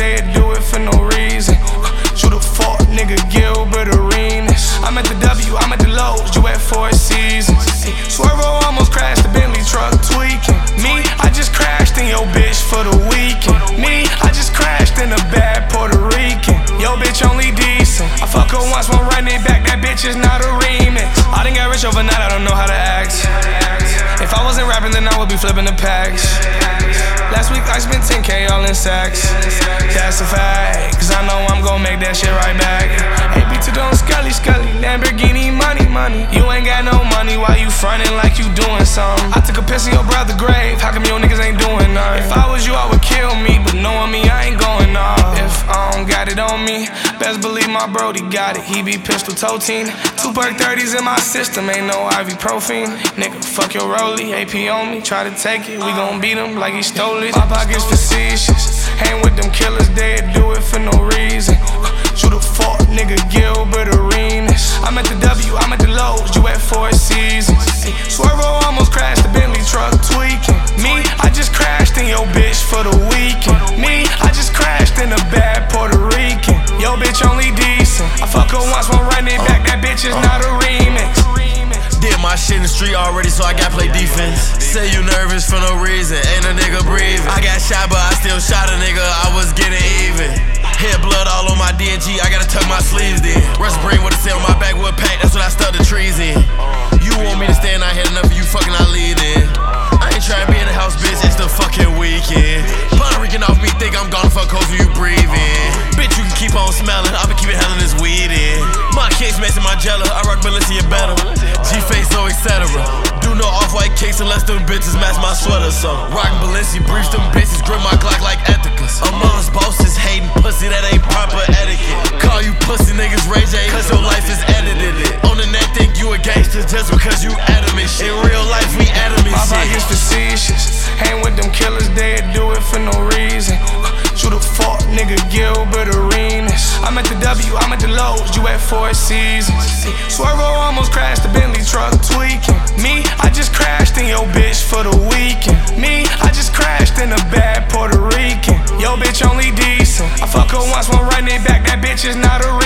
they do it for no reason. Uh, you the fuck nigga Gilbert Arenas. I'm at the W, I'm at the Loews, you at Four Seasons. Swervo almost crashed the Bentley truck tweaking. Me, I just crashed in your bitch for the weekend. Me, I just crashed in a bad Puerto Rican. Yo bitch only decent. I fuck her once, won't run it back. That bitch is not a remix. I didn't get rich overnight, I don't know how to act. If I wasn't rapping, then I would be flipping the packs. Last week I spent 10k all in sacks. That's a fact, cause I know I'm gon' make that shit right back. AP to don't scully scully, Lamborghini money money. You ain't got no money, why you frontin' like you doing something? I took a piss in your brother grave, how come your niggas ain't doing nothing? If I was you, I my brody got it. He be pistol toting. Two perk 30s in my system, ain't no ibuprofen. Nigga, fuck your rollie, AP on me, try to take it, we gon' beat him like he stole it. My pockets facetious, hang with them killers, they do it for no reason. Uh, you the fuck nigga Gilbert Arenas. I'm at the W, I'm at the Loews, you at Four Seasons. Swervo almost crashed the Bentley truck tweaking. Me, I just crashed in your bitch for the weekend. Her once, won't run it back. That bitch is not a remix. Did my shit in the street already, so I gotta play defense. Say you nervous for no reason, ain't a nigga breathing. I got shot, but I still shot a nigga, I was getting even. Head blood all on my DNG, I gotta tuck my sleeves in. Rush brain with a sail on my back, backwood pack, that's what I stuck the trees off-white cakes unless them bitches match my sweater, so. Rockin' Balenci briefs, them bitches grip my Glock like ethicas. Amongst bosses hating pussy, that ain't proper etiquette. Call you pussy niggas Ray J, cause your life is edited it. On the net, think you a gangster just because you adamant shit. In real life, we adamant My shit. pockets facetious. Hang with them killers, they do it for no reason. You the fuck nigga Gilbert Arenas. I'm at the W, I'm at the Loews, you at Four Seasons. Swervo almost crashed the Bentley truck tweaking. Bitch is not a